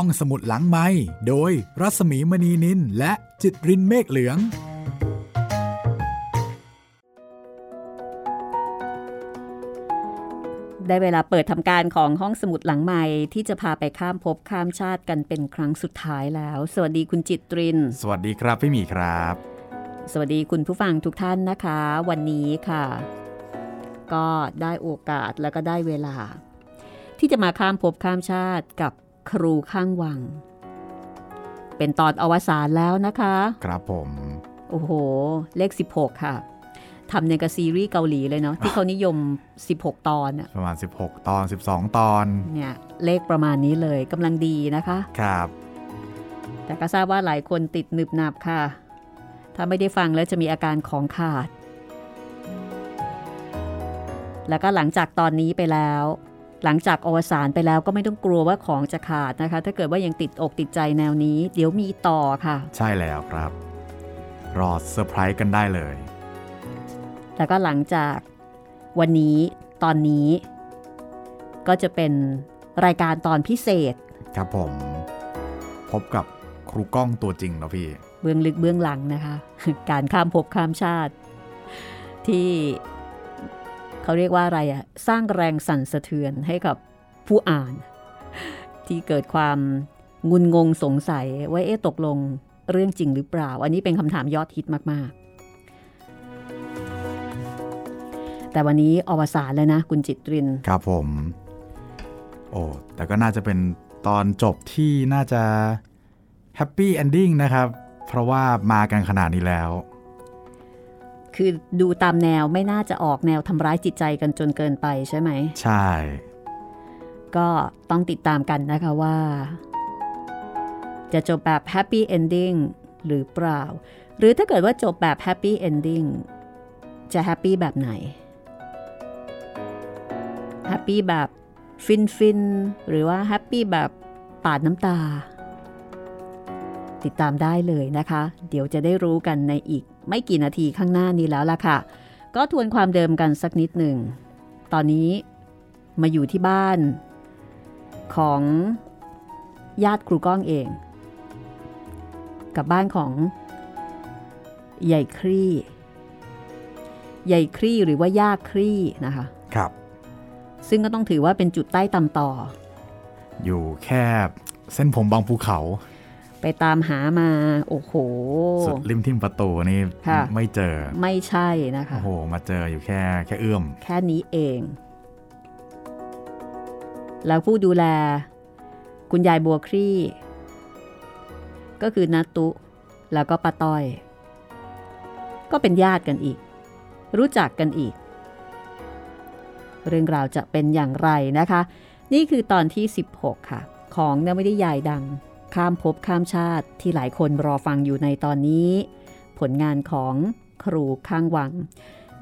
ห้องสมุดหลังไม้โดยรัสมีมณีนินและจิตรินเมฆเหลือง ได้เวลาเปิดทำการของห้องสมุดหลังใหม่ที่จะพาไปข้ามภพข้ามชาติกันเป็นครั้งสุดท้ายแล้ว สวัสดีคุณจิตริน สวัสดีครับพี่หมีครับ สวัสดีคุณผู้ฟังทุกท่านนะคะ วันนี้ค่ะ ก็ได้โอกาสแล้วก็ได้เวลา ที่จะมาข้ามภพข้ามชาติกับ ครูข้างวัง เป็นตอนอวสานแล้วนะคะ ครับผม โอ้โห เลข 16 ค่ะทำในกับซีรีส์เกาหลีเลยเนาะที่เขานิยม 16 ตอนอะประมาณ 16 ตอน 12 ตอน เนี่ย เลขประมาณนี้เลยกำลังดีนะคะ ครับ แต่ก็ทราบว่าหลายคนติดหนึบหนับค่ะ ถ้าไม่ได้ฟังแล้วจะมีอาการของขาด แล้วก็หลังจากตอนนี้ไปแล้ว หลังจากอวสานไปแล้วก็ไม่ต้องกลัวว่าของจะขาดนะคะ ถ้าเกิดว่ายังติดอกติดใจแนวนี้ เดี๋ยวมีต่อค่ะ ใช่แล้วครับ รอเซอร์ไพรส์กันได้เลย แล้วก็หลังจากวันนี้ตอนนี้ ก็จะเป็นรายการตอนพิเศษ ครับผม พบกับครูก้องตัวจริงแล้วพี่ เบื้องลึกเบื้องหลังนะคะ การข้ามภพข้ามชาติ ที่ เขาเรียกว่าอะไรอะสร้างแรงสั่นสะเทือนให้กับผู้อ่าน ที่เกิดความงุนงงสงสัยว่าเอ๊ะตกลงเรื่องจริงหรือเปล่า อันนี้เป็นคำถามยอดฮิตมาก ๆ แต่วันนี้อวสานแล้วนะ คุณจิตริน ครับผม โอ้ แต่ก็น่าจะเป็นตอนจบที่น่าจะhappy ending นะครับ เพราะว่ามากันขนาดนี้แล้ว คือดูตามแนวไม่น่าจะออกแนวทำร้ายจิตใจกันจนเกินไปใช่ไหม ใช่ ก็ต้องติดตามกันนะคะว่า จะจบแบบ happy ending หรือเปล่า หรือถ้าเกิดว่าจบแบบ happy ending จะ happy แบบไหน happy แบบฟินฟินหรือว่า happy แบบปาดน้ำตา ติดตามได้เลยนะคะ เดี๋ยวจะได้รู้กันในอีก ไม่กี่นาทีข้างหน้านี้แล้วล่ะค่ะ ก็ทวนความเดิมกันสักนิดหนึ่ง ตอนนี้มาอยู่ที่บ้าน ของญาติครูก้องเอง กับบ้านของใหญ่ครี่ใหญ่ครี่หรือว่าย่าครี่นะคะ ครับ ซึ่งก็ต้องถือว่าเป็นจุดใต้ตำต่อ อยู่แค่เส้นผมบางภูเขา ไปตามหามา โอ้โห สุดริมทิมประตูนี่ค่ะไม่เจอ ไม่ใช่นะคะ โอ้โห มาเจออยู่แค่แค่เอื้อม แค่นี้เอง แล้วผู้ดูแล คุณยายบัวครี่ ก็คือนัตุ แล้วก็ป้าต้อย ก็เป็นญาติกันอีก รู้จักกันอีก เรื่องราวจะเป็นอย่างไรนะคะ นี่คือตอนที่ 16 ค่ะ ของนวนิยายดัง ข้ามภพข้ามชาติที่หลายคนรอฟังอยู่ในตอนนี้ ผลงานของครูข้างวัง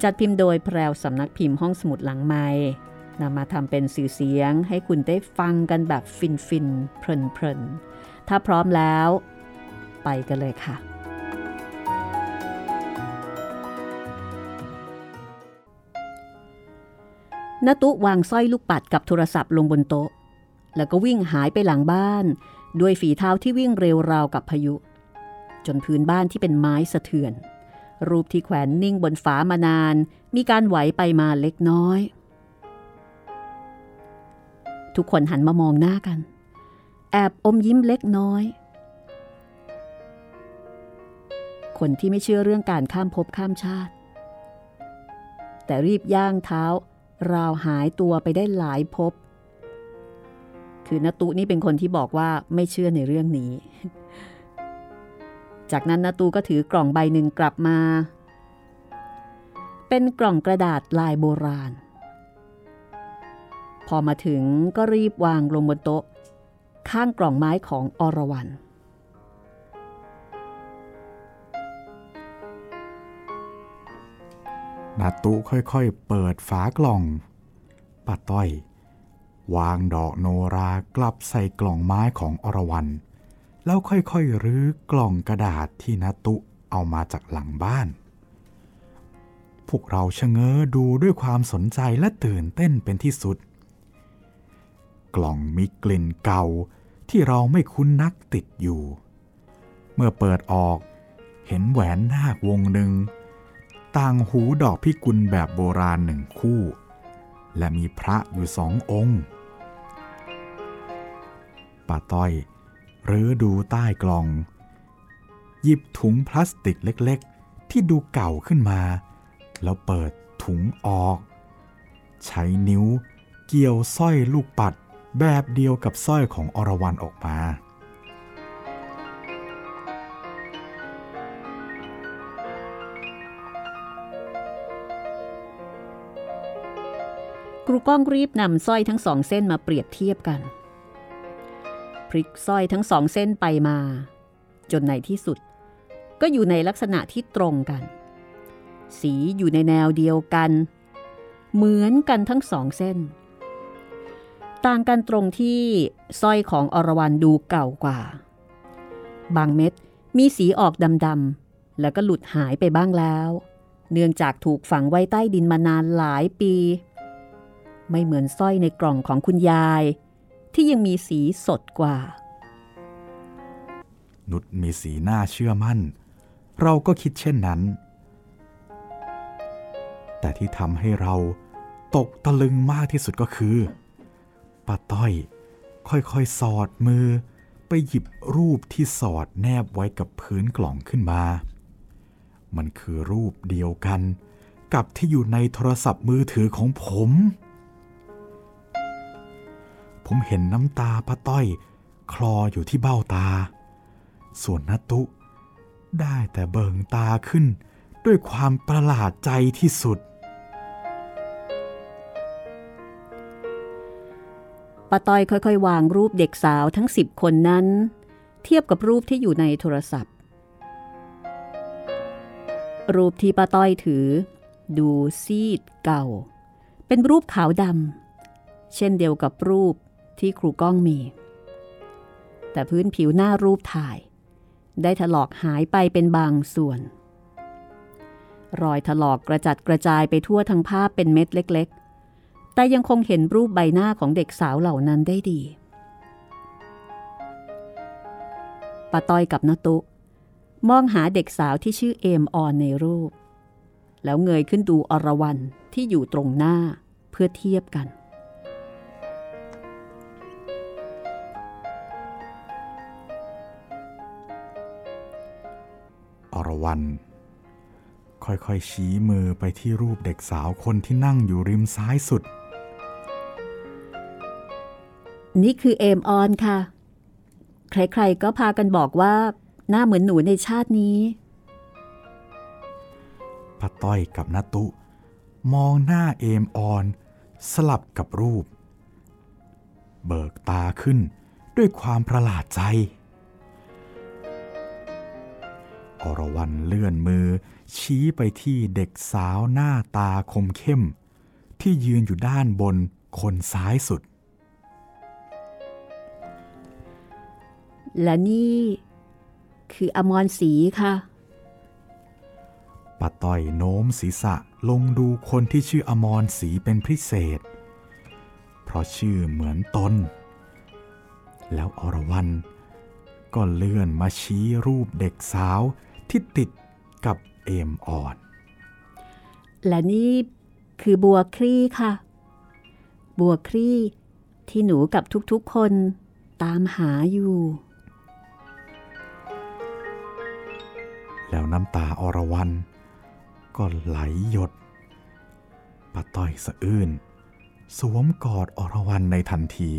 จัดพิมพ์โดยแพรวสำนักพิมพ์ห้องสมุดหลังไม้นำมาทำเป็นสื่อเสียงให้คุณได้ฟังกันแบบฟินฟินเพลินเพลินถ้าพร้อมแล้ว ไปกันเลยค่ะ นตุวางสร้อยลูกปัดกับโทรศัพท์ลงบนโต๊ะ แล้วก็วิ่งหายไปหลังบ้าน ด้วยฝีเท้าที่วิ่งเร็วราวกับพายุ จนพื้นบ้านที่เป็นไม้สะเทือน รูปที่แขวนนิ่งบนฝามานาน มีการไหวไปมาเล็กน้อย ทุกคนหันมามองหน้ากัน แอบอมยิ้มเล็กน้อย คนที่ไม่เชื่อเรื่องการข้ามภพข้ามชาติ แต่รีบย่างเท้าราวหายตัวไปได้หลายภพ คือนตุนี่เป็นคนที่บอกว่าไม่เชื่อในเรื่องนี้ จากนั้นนาตูก็ถือกล่องใบหนึ่งกลับมา เป็นกล่องกระดาษลายโบราณ พอมาถึงก็รีบวางลงบนโต๊ะ ข้างกล่องไม้ของอรวรันนาตุค่อยๆ เปิดฝากล่องป้าต้อย วางดอกโนรากลับใส่กล่องไม้ของอรวรันแล้วค่อยๆรื้อกล่องกระดาษที่นาตุเอามาจากหลังบ้าน พวกเราชะเง้อดูด้วยความสนใจและตื่นเต้นเป็นที่สุด กล่องมีกลิ่นเก่าที่เราไม่คุ้นนักติดอยู่ เมื่อเปิดออกเห็นแหวนนาควงหนึ่ง ต่างหูดอกพิกุลแบบโบราณหนึ่งคู่ และมีพระอยู่สององค์ ป้าต้อย หรือดูใต้กล่อง หยิบถุงพลาสติกเล็กๆ ที่ดูเก่าขึ้นมา แล้วเปิดถุงออก ใช้นิ้วเกี่ยวสร้อยลูกปัดแบบเดียวกับสร้อยของอรวรันออกมา ครูก้องรีบนำสร้อยทั้งสองเส้นมาเปรียบเทียบกัน ลิกสร้อยทั้งสองเส้นไปมา จนในที่สุด ก็อยู่ในลักษณะที่ตรงกัน สีอยู่ในแนวเดียวกัน เหมือนกันทั้งสองเส้น ต่างกันตรงที่สร้อยของอรวรันดูเก่ากว่า บางเม็ดมีสีออกดำๆแล้วก็หลุดหายไปบ้างแล้ว เนื่องจากถูกฝังไว้ใต้ดินมานานหลายปี ไม่เหมือนสร้อยในกล่องของคุณยาย ที่ยังมีสีสดกว่า นุชมีสีหน้าเชื่อมั่น เราก็คิดเช่นนั้น แต่ที่ทำให้เราตกตะลึงมากที่สุดก็คือป้าต้อย ค่อยๆ สอดมือ ไปหยิบรูปที่สอดแนบไว้กับพื้นกล่องขึ้นมา มันคือรูปเดียวกัน กับที่อยู่ในโทรศัพท์มือถือของผม ผมเห็นน้ำตาป้าต้อย คลออยู่ที่เบ้าตา ส่วนนัตุ ได้แต่เบิงตาขึ้น ด้วยความประหลาดใจที่สุดป้าต้อยค่อย ๆ วางรูปเด็กสาวทั้งสิบคนนั้น เทียบกับรูปที่อยู่ในโทรศัพท์ รูปที่ป้าต้อยถือ ดูซีดเก่า เป็นรูปขาวดำเช่นเดียวกับรูป ที่ครูก้องมี แต่พื้นผิวหน้ารูปถ่าย ได้ถลอกหายไปเป็นบางส่วน รอยถลอกกระจัดกระจายไปทั่วทั้งภาพเป็นเม็ดเล็ก ๆ แต่ยังคงเห็นรูปใบหน้าของเด็กสาวเหล่านั้นได้ดีป้าต้อยกับนตุ มองหาเด็กสาวที่ชื่อเอมออนในรูป แล้วเงยขึ้นดูอรวรันที่อยู่ตรงหน้าเพื่อเทียบกัน อรวรัน ค่อยๆชี้มือไปที่รูปเด็กสาวคนที่นั่งอยู่ริมซ้ายสุด นี่คือเอมออนค่ะ ใครๆก็พากันบอกว่า หน้าเหมือนหนูในชาตินี้ป้าต้อยกับนาตุ มองหน้าเอมออน สลับกับรูป เบิกตาขึ้นด้วยความประหลาดใจ อรวรันเลื่อนมือ ชี้ไปที่เด็กสาวหน้าตาคมเข้ม ที่ยืนอยู่ด้านบนคนซ้ายสุด และนี่ คืออมรศรีค่ะป้าต้อยโน้มศีรษะลงดูคนที่ชื่ออมรศรีเป็นพิเศษ เพราะชื่อเหมือนตน แล้วอรวรันก็เลื่อนมาชี้รูปเด็กสาว ที่ติดกับเอมอ่อน และนี่คือบัวคลี่ค่ะ บัวคลี่ที่หนูกับทุกๆคนตามหาอยู่ แล้วน้ำตาอรวรันก็ไหลหยดป้าต้อยสะอื้นสวมกอดอรวรันในทันที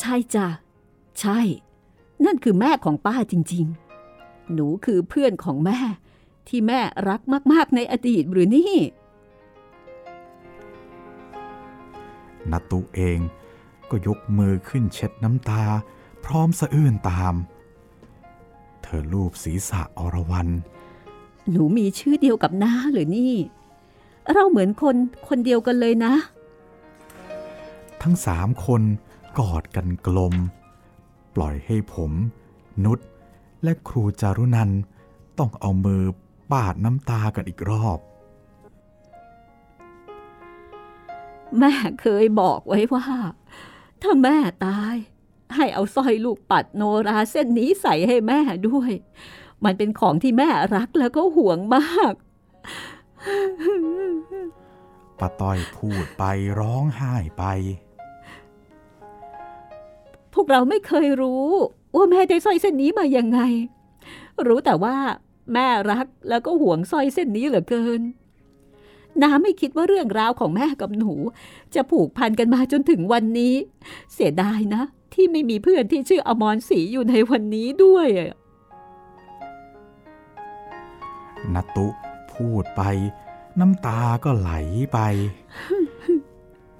ใช่จ้ะ ใช่ นั่นคือแม่ของป้าจริง ๆ หนูคือเพื่อนของแม่ ที่แม่รักมาก ๆ ในอดีตหรือนี่นัตุเองก็ยกมือขึ้นเช็ดน้ำตา พร้อมสะอื้นตาม เธอลูบศีรษะอรวรันหนูมีชื่อเดียวกับน้าหรือนี่ เราเหมือนคนคนเดียวกันเลยนะ ทั้งสามคนกอดกันกลม ปล่อยให้ผม นุช และครูจารุนันท์ต้องเอามือปาดน้ำตากันอีกรอบ แม่เคยบอกไว้ว่า ถ้าแม่ตาย ให้เอาสร้อยลูกปัดโนราเส้นนี้ใส่ให้แม่ด้วย มันเป็นของที่แม่รักแล้วก็ห่วงมากป้าต้อยพูดไปร้องไห้ไป พวกเราไม่เคยรู้ ว่าแม่ได้สร้อยเส้นนี้มายังไง รู้แต่ว่า แม่รักแล้วก็ห่วงสร้อยเส้นนี้เหลือเกิน น้าไม่คิดว่าเรื่องราวของแม่กับหนู จะผูกพันกันมาจนถึงวันนี้ เสียดายนะ ที่ไม่มีเพื่อนที่ชื่ออมรศรีอยู่ในวันนี้ด้วยอะนตุพูดไป น้ำตาก็ไหลไป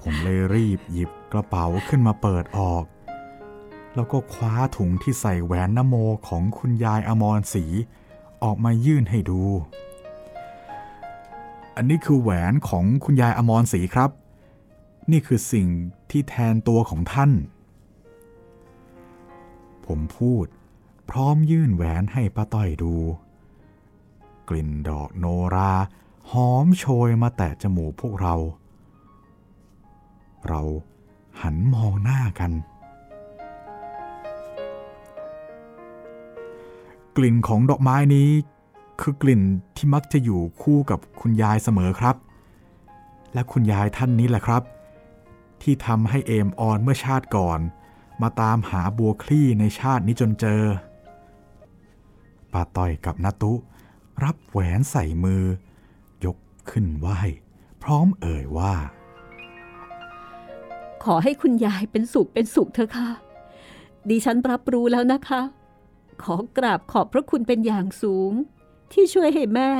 ผมเลยรีบหยิบกระเป๋าขึ้นมาเปิดออก แล้วก็คว้าถุงที่ใส่แหวนนโมของคุณยายอมรศรีออกมายื่นให้ดู อันนี้คือแหวนของคุณยายอมรศรีครับ นี่คือสิ่งที่แทนตัวของท่าน ผมพูดพร้อมยื่นแหวนให้ป้าต้อยดู กลิ่นดอกโนราหอมโชยมาแต่จมูกพวกเรา เราหันมองหน้ากัน กลิ่นของดอกไม้นี้ คือกลิ่นที่มักจะอยู่คู่กับคุณยายเสมอครับ และคุณยายท่านนี้แหละครับ ที่ทำให้เอมออนเมื่อชาติก่อน มาตามหาบัวคลี่ในชาตินี้จนเจอป้าต้อยกับนาตุ รับแหวนใส่มือ ยกขึ้นไหวพร้อมเอ่ยว่า ขอให้คุณยายเป็นสุขเป็นสุขเถอะค่ะดิฉันรับรู้แล้วนะคะ ขอกราบขอบพระคุณเป็นอย่างสูง ที่ช่วยให้แม่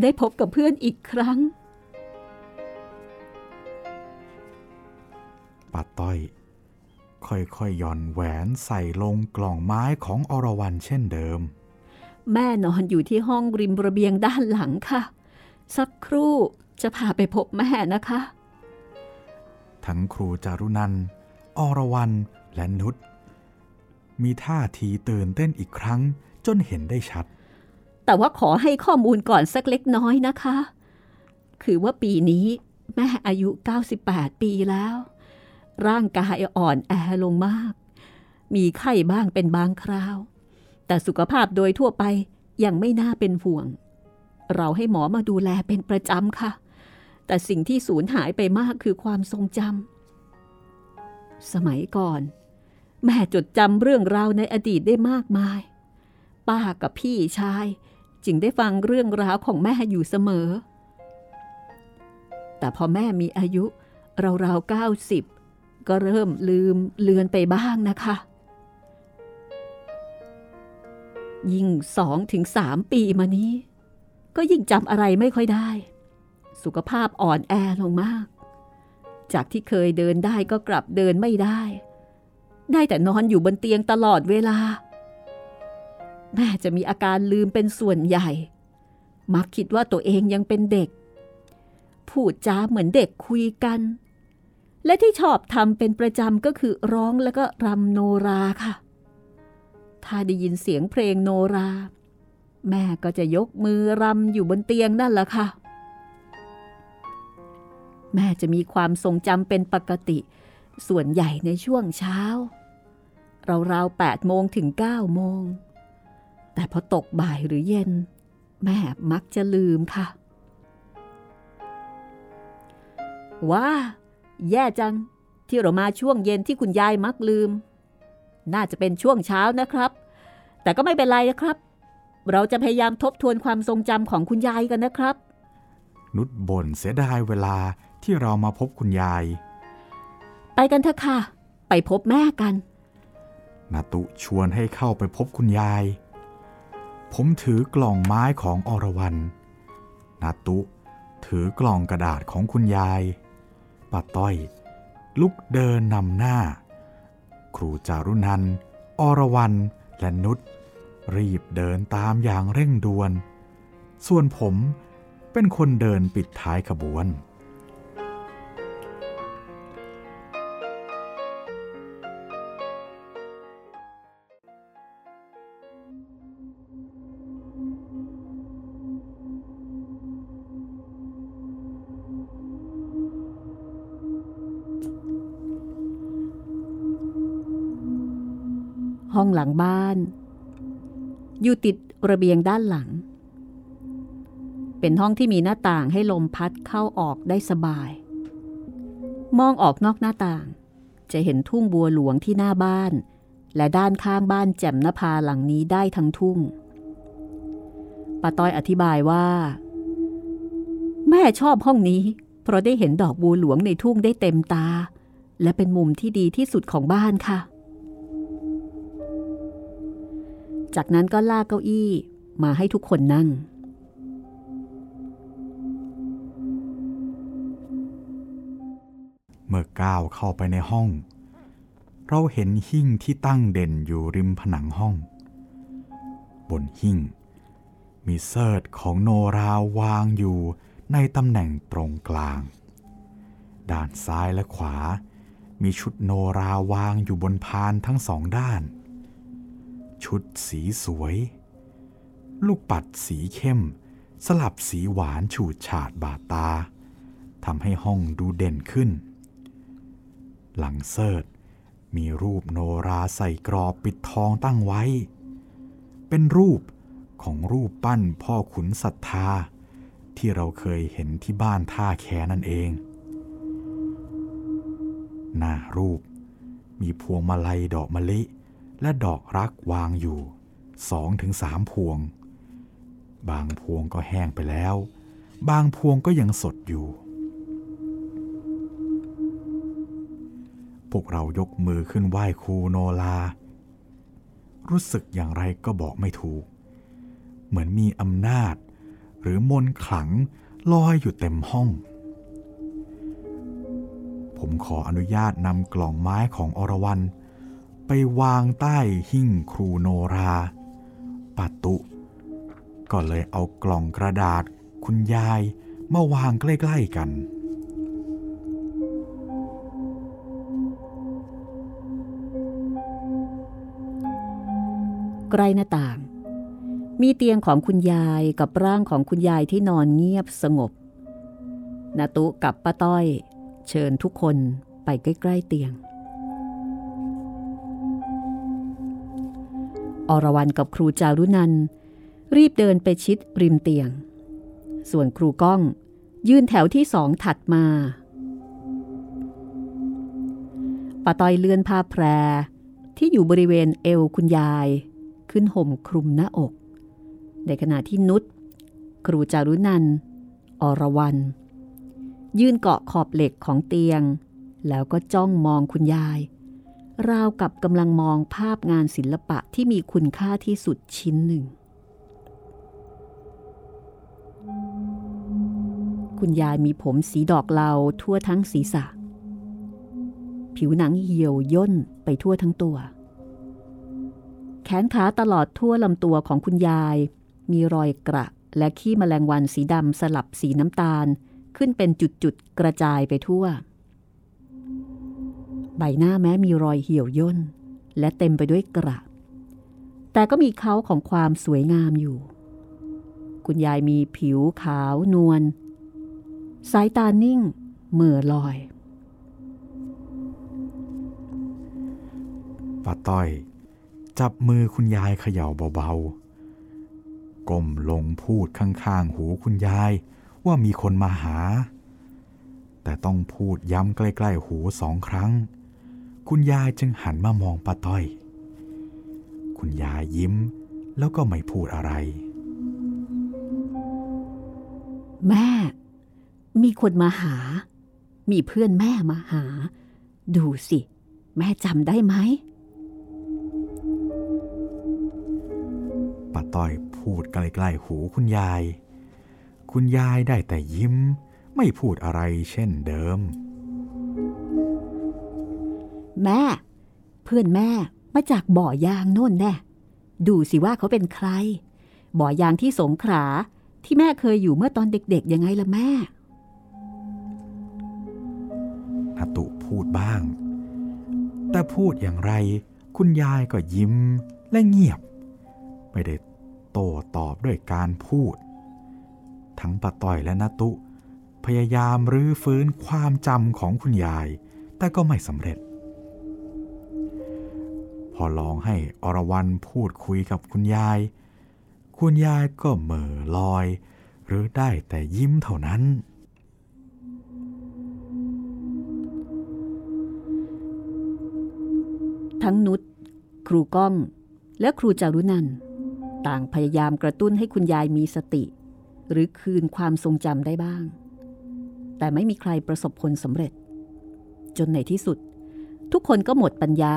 ได้พบกับเพื่อนอีกครั้งป้าต้อย ค่อยๆย่อนแหวนใส่ลงกล่องไม้ของอรวรันเช่นเดิม แม่นอนอยู่ที่ห้องริมระเบียงด้านหลังค่ะ สักครู่จะพาไปพบแม่นะคะ ทั้งครูจารุนันท์อรวรันและนุช มีท่าทีตื่นเต้นอีกครั้งจนเห็นได้ชัด แต่ว่าขอให้ข้อมูลก่อนสักเล็กน้อยนะคะ คือว่าปีนี้แม่อายุ 98 ปีแล้ว ร่างกายอ่อนแอลงมาก มีไข้บ้างเป็นบางคราว แต่สุขภาพโดยทั่วไปยังไม่น่าเป็นห่วง เราให้หมอมาดูแลเป็นประจำค่ะ แต่สิ่งที่สูญหายไปมากคือความทรงจำสมัยก่อน แม่จดจำเรื่องราวในอดีตได้มากมาย ป้ากับพี่ชายจึงได้ฟังเรื่องราวของแม่อยู่เสมอ แต่พอแม่มีอายุราวๆเก้าสิบก็เริ่มลืมเลือนไปบ้างนะคะ ยิ่งสองถึงสามปีมานี้ ก็ยิ่งจำอะไรไม่ค่อยได้ สุขภาพอ่อนแอลงมาก จากที่เคยเดินได้ก็กลับเดินไม่ได้ ได้แต่นอนอยู่บนเตียงตลอดเวลา แม่จะมีอาการลืมเป็นส่วนใหญ่ มักคิดว่าตัวเองยังเป็นเด็ก พูดจาเหมือนเด็กคุยกัน และที่ชอบทำเป็นประจำก็คือร้องแล้วก็รำโนราค่ะ ถ้าได้ยินเสียงเพลงโนรา แม่ก็จะยกมือรำอยู่บนเตียงนั่นแหละค่ะแม่จะมีความทรงจำเป็นปกติ ส่วนใหญ่ในช่วงเช้า ราวๆแปดโมงถึงเก้าโมง แต่พอตกบ่ายหรือเย็น แม่มักจะลืมค่ะ ว้า แย่จัง ที่เรามาช่วงเย็นที่คุณยายมักลืม น่าจะเป็นช่วงเช้านะครับ แต่ก็ไม่เป็นไรนะครับ เราจะพยายามทบทวนความทรงจำของคุณยายกันนะครับ นุชบ่นเสียดายเวลาที่เรามาพบคุณยาย ไปกันเถอะค่ะ ไปพบแม่กัน นาตุชวนให้เข้าไปพบคุณยาย ผมถือกล่องไม้ของอรวรันนาตุถือกล่องกระดาษของคุณยายป้าต้อย ลุกเดินนำหน้า ครูจารุนัน อรวรันและนุชรีบเดินตามอย่างเร่งด่วน ส่วนผมเป็นคนเดินปิดท้ายขบวน ห้องหลังบ้าน อยู่ติดระเบียงด้านหลัง เป็นห้องที่มีหน้าต่างให้ลมพัดเข้าออกได้สบาย มองออกนอกหน้าต่าง จะเห็นทุ่งบัวหลวงที่หน้าบ้าน และด้านข้างบ้านแจ่มนภาหลังนี้ได้ทั้งทุ่งป้าต้อยอธิบายว่า แม่ชอบห้องนี้ เพราะได้เห็นดอกบัวหลวงในทุ่งได้เต็มตา และเป็นมุมที่ดีที่สุดของบ้านค่ะ จากนั้นก็ลากเก้าอี้มาให้ทุกคนนั่ง เมื่อก้าวเข้าไปในห้อง เราเห็นหิ้งที่ตั้งเด่นอยู่ริมผนังห้อง บนหิ้งมีเสิร์ตของโนราวางอยู่ในตำแหน่งตรงกลาง ด้านซ้ายและขวา มีชุดโนราวางอยู่บนพานทั้งสองด้าน ชุดสีสวย ลูกปัดสีเข้ม สลับสีหวานฉูดฉาดบาดตาทำให้ห้องดูเด่นขึ้น หลังเสิร์ตมีรูปโนราใส่กรอบปิดทองตั้งไว้ เป็นรูปของรูปปั้นพ่อขุนศรัทธา ที่เราเคยเห็นที่บ้านท่าแคนั่นเอง หน้ารูปมีพวงมาลัยดอกมะลิ และดอกรักวางอยู่สองถึงสามพวง บางพวงก็แห้งไปแล้ว บางพวงก็ยังสดอยู่ พวกเรายกมือขึ้นไหว้ครูโนลา รู้สึกอย่างไรก็บอกไม่ถูก เหมือนมีอำนาจ หรือมนต์ขลังลอยอยู่เต็มห้อง ผมขออนุญาตนำกล่องไม้ของอรวรัน ไปวางใต้หิ้งครูโนราปัตุ ก็เลยเอากล่องกระดาษคุณยายมาวางใกล้ ๆกัน ใกล้หน้าต่าง มีเตียงของคุณยายกับร่างของคุณยายที่นอนเงียบสงบนาตุกับป้าต้อย เชิญทุกคนไปใกล้ ๆ เตียง อรวรันกับครูจารุนัน รีบเดินไปชิดริมเตียง ส่วนครูก้องยืนแถวที่สองถัดมาป้าต้อยเลื่อนผ้าแพร ที่อยู่บริเวณเอวคุณยาย ขึ้นห่มคลุมหน้าอก ในขณะที่นุชครูจารุนัน อรวรัน ยืนเกาะขอบเหล็กของเตียง แล้วก็จ้องมองคุณยาย ราวกับกำลังมองภาพงานศิลปะที่มีคุณค่าที่สุดชิ้นหนึ่ง คุณยายมีผมสีดอกเหลาทั่วทั้งศีรษะ ผิวหนังเหี่ยวย่นไปทั่วทั้งตัว แขนขาตลอดทั่วลำตัวของคุณยาย มีรอยกระและขี้แมลงวันสีดำสลับสีน้ำตาล ขึ้นเป็นจุดๆกระจายไปทั่ว ใบหน้าแม้มีรอยเหี่ยวย่น และเต็มไปด้วยกระ แต่ก็มีเขาของความสวยงามอยู่ คุณยายมีผิวขาวนวล สายตานิ่งเมื่อลอยป้าต้อย จับมือคุณยายเขย่าเบาๆ ก้มลงพูดข้างๆ หูคุณยายว่ามีคนมาหา แต่ต้องพูดย้ำใกล้ๆ หูสองครั้ง คุณยายจึงหันมามองป้าต้อย คุณยายยิ้มแล้วก็ไม่พูดอะไร แม่ มีคนมาหา มีเพื่อนแม่มาหา ดูสิ แม่จำได้ไหมป้าต้อยพูดใกล้ๆหูคุณยาย คุณยายได้แต่ยิ้ม ไม่พูดอะไรเช่นเดิม แม่ เพื่อนแม่มาจากบ่อยางโน่นแน่ดูสิว่าเขาเป็นใคร บ่อยางที่สงขลาที่แม่เคยอยู่เมื่อตอนเด็กๆยังไงล่ะแม่นาตุพูดบ้าง แต่พูดอย่างไร คุณยายก็ยิ้มและเงียบ ไม่ได้โต้ตอบด้วยการพูด ทั้งป้าต้อยและนาตุ พยายามรื้อฟื้นความจำของคุณยาย แต่ก็ไม่สำเร็จ ออลองให้อรวรันพูดคุยกับคุณยาย คุณยายก็เหม่อลอย หรือได้แต่ยิ้มเท่านั้น ทั้งนุชครูก้อง และครูจารุนันต่างพยายามกระตุ้นให้คุณยายมีสติ หรือคืนความทรงจำได้บ้าง แต่ไม่มีใครประสบผลสำเร็จ จนในที่สุด ทุกคนก็หมดปัญญา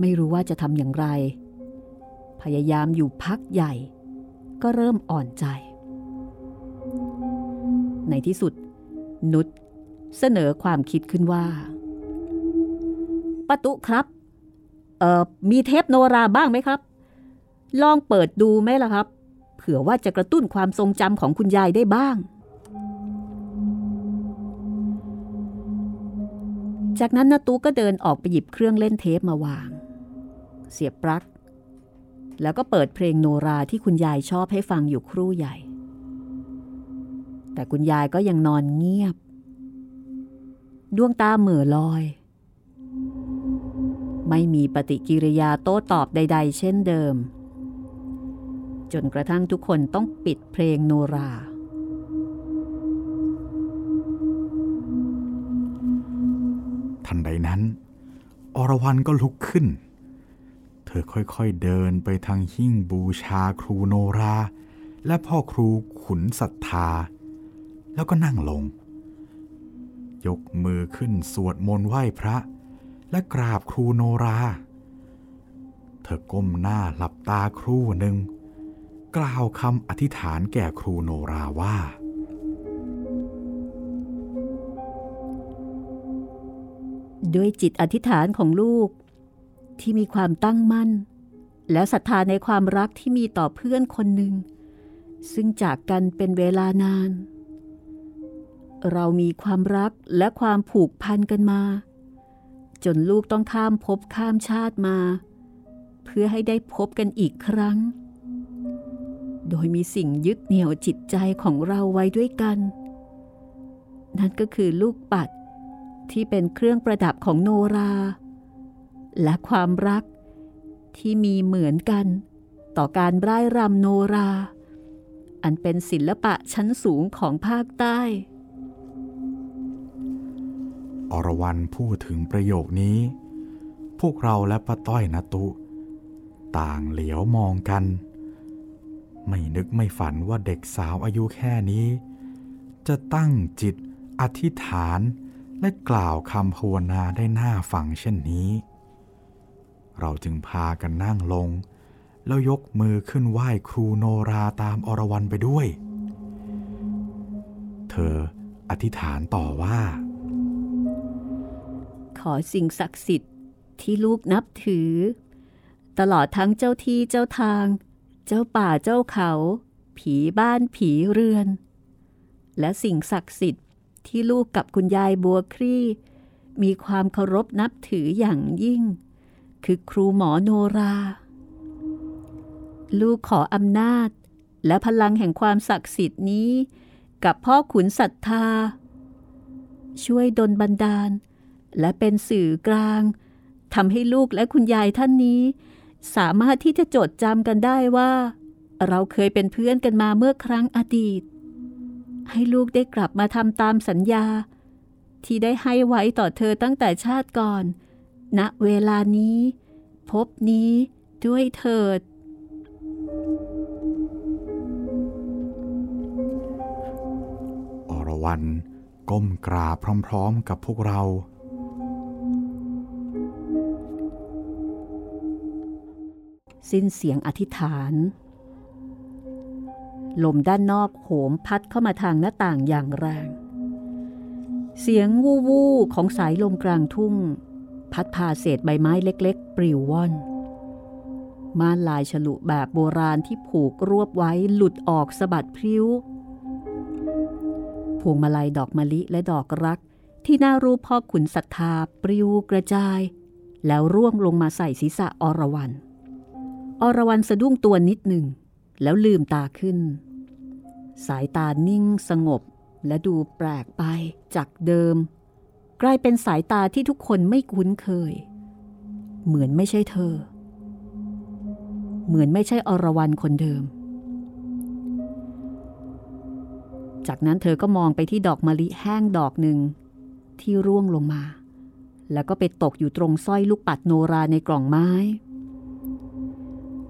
ไม่รู้ว่าจะทำอย่างไร พยายามอยู่พักใหญ่ ก็เริ่มอ่อนใจ ในที่สุด นุชเสนอความคิดขึ้นว่าปะตุครับ เอ่อ มีเทปโนราบ้างไหมครับ ลองเปิดดูไหมล่ะครับ เผื่อว่าจะกระตุ้นความทรงจำของคุณยายได้บ้าง จากนั้นนาตูก็เดินออกไปหยิบเครื่องเล่นเทปมาวาง เสียบปลั๊ก แล้วก็เปิดเพลงโนราที่คุณยายชอบให้ฟังอยู่ครู่ใหญ่ แต่คุณยายก็ยังนอนเงียบ ดวงตาเหม่อลอย ไม่มีปฏิกิริยาโต้ตอบใด ๆ เช่นเดิม จนกระทั่งทุกคนต้องปิดเพลงโนราทันใดนั้น อรวรันก็ลุกขึ้น ธอค่อยๆเดินไปทางหิ้งบูชาครูโนรา และพ่อครูขุนศรัทธา แล้วก็นั่งลง ยกมือขึ้นสวดมนต์ไหว้พระ และกราบครูโนรา เธอก้มหน้าหลับตาครู่หนึ่ง กล่าวคำอธิษฐานแก่ครูโนราว่า ด้วยจิตอธิษฐานของลูก ที่มีความตั้งมั่น และศรัทธาในความรักที่มีต่อเพื่อนคนหนึ่ง ซึ่งจากกันเป็นเวลานาน เรามีความรักและความผูกพันกันมา จนลูกต้องข้ามภพข้ามชาติมา เพื่อให้ได้พบกันอีกครั้ง โดยมีสิ่งยึดเหนี่ยวจิตใจของเราไว้ด้วยกัน นั่นก็คือลูกปัดที่เป็นเครื่องประดับของโนรา และความรักที่มีเหมือนกัน ต่อการร่ายรำโนรา อันเป็นศิลปะชั้นสูงของภาคใต้ อรวรันพูดถึงประโยคนี้ พวกเราและป้าต้อยนตุ ต่างเหลียวมองกัน ไม่นึกไม่ฝันว่าเด็กสาวอายุแค่นี้ จะตั้งจิตอธิษฐานและกล่าวคำภาวนาได้น่าฟังเช่นนี้ เราจึงพากันนั่งลง แล้วยกมือขึ้นไหว้ครูโนราตามอรวรันไปด้วย เธออธิษฐานต่อว่า ขอสิ่งศักดิ์สิทธิ์ที่ลูกนับถือ ตลอดทั้งเจ้าที่เจ้าทาง เจ้าป่าเจ้าเขา ผีบ้านผีเรือน และสิ่งศักดิ์สิทธิ์ที่ลูกกับคุณยายบัวครี่ มีความเคารพนับถืออย่างยิ่ง คือครูหมอโนรา ลูกขออำนาจ และพลังแห่งความศักดิ์สิทธิ์นี้ กับพ่อขุนศรัทธา ช่วยดลบันดาล และเป็นสื่อกลางทำให้ลูกและคุณยายท่านนี้ สามารถที่จะจดจำกันได้ว่า เราเคยเป็นเพื่อนกันมาเมื่อครั้งอดีต ให้ลูกได้กลับมาทำตามสัญญา ที่ได้ให้ไว้ต่อเธอตั้งแต่ชาติก่อน ณเวลานี้ พบนี้ด้วยเถิด อรวรันก้มกราบพร้อมๆกับพวกเรา สิ้นเสียงอธิษฐาน ลมด้านนอกโหมพัดเข้ามาทางหน้าต่างอย่างแรง เสียงวู่วู่ของสายลมกลางทุ่ง พัดพาเศษใบไม้เล็กๆ ปลิวว่อน ม่านลายฉลุแบบโบราณที่ผูกรวบไว้หลุดออกสะบัดพริ้ว พวงมาลัยดอกมะลิและดอกรัก ที่หน้ารูปพ่อขุนศรัทธาปลิวกระจาย แล้วร่วงลงมาใส่ศีรษะอรวรันอรวรันสะดุ้งตัวนิดหนึ่ง แล้วลืมตาขึ้น สายตานิ่งสงบและดูแปลกไปจากเดิม กลายเป็นสายตาที่ทุกคนไม่คุ้นเคย เหมือนไม่ใช่เธอ เหมือนไม่ใช่อรวรันคนเดิม จากนั้นเธอก็มองไปที่ดอกมะลิแห้งดอกหนึ่งที่ร่วงลงมา แล้วก็ไปตกอยู่ตรงสร้อยลูกปัดโนราในกล่องไม้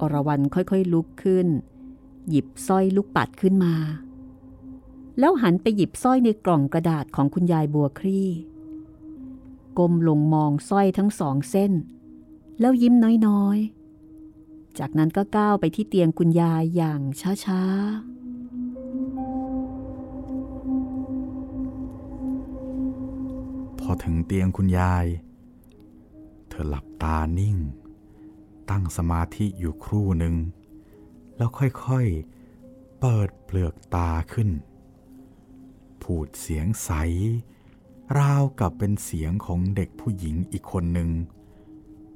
อรวรันค่อยๆลุกขึ้น หยิบสร้อยลูกปัดขึ้นมาแล้วหันไปหยิบสร้อยในกล่องกระดาษของคุณยายบัวคลี่ ก้มลงมองสร้อยทั้งสองเส้น แล้วยิ้มน้อยๆ จากนั้นก็ก้าวไปที่เตียงคุณยายอย่างช้าๆ พอถึงเตียงคุณยาย เธอหลับตานิ่ง ตั้งสมาธิอยู่ครู่หนึ่ง แล้วค่อยๆ เปิดเปลือกตาขึ้น พูดเสียงใส ราวกับเป็นเสียงของเด็กผู้หญิงอีกคนหนึ่ง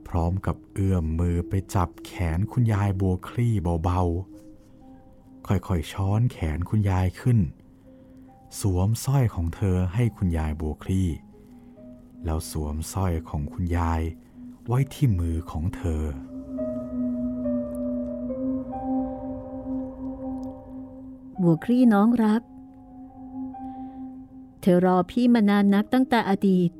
พร้อมกับเอื้อมมือไปจับแขนคุณยายบัวคลี่เบาๆ ค่อยๆช้อนแขนคุณยายขึ้น สวมสร้อยของเธอให้คุณยายบัวคลี่ แล้วสวมสร้อยของคุณยายไว้ที่มือของเธอ บัวคลี่น้องรัก ธอรอพี่มานานนักตั้งแต่อดีต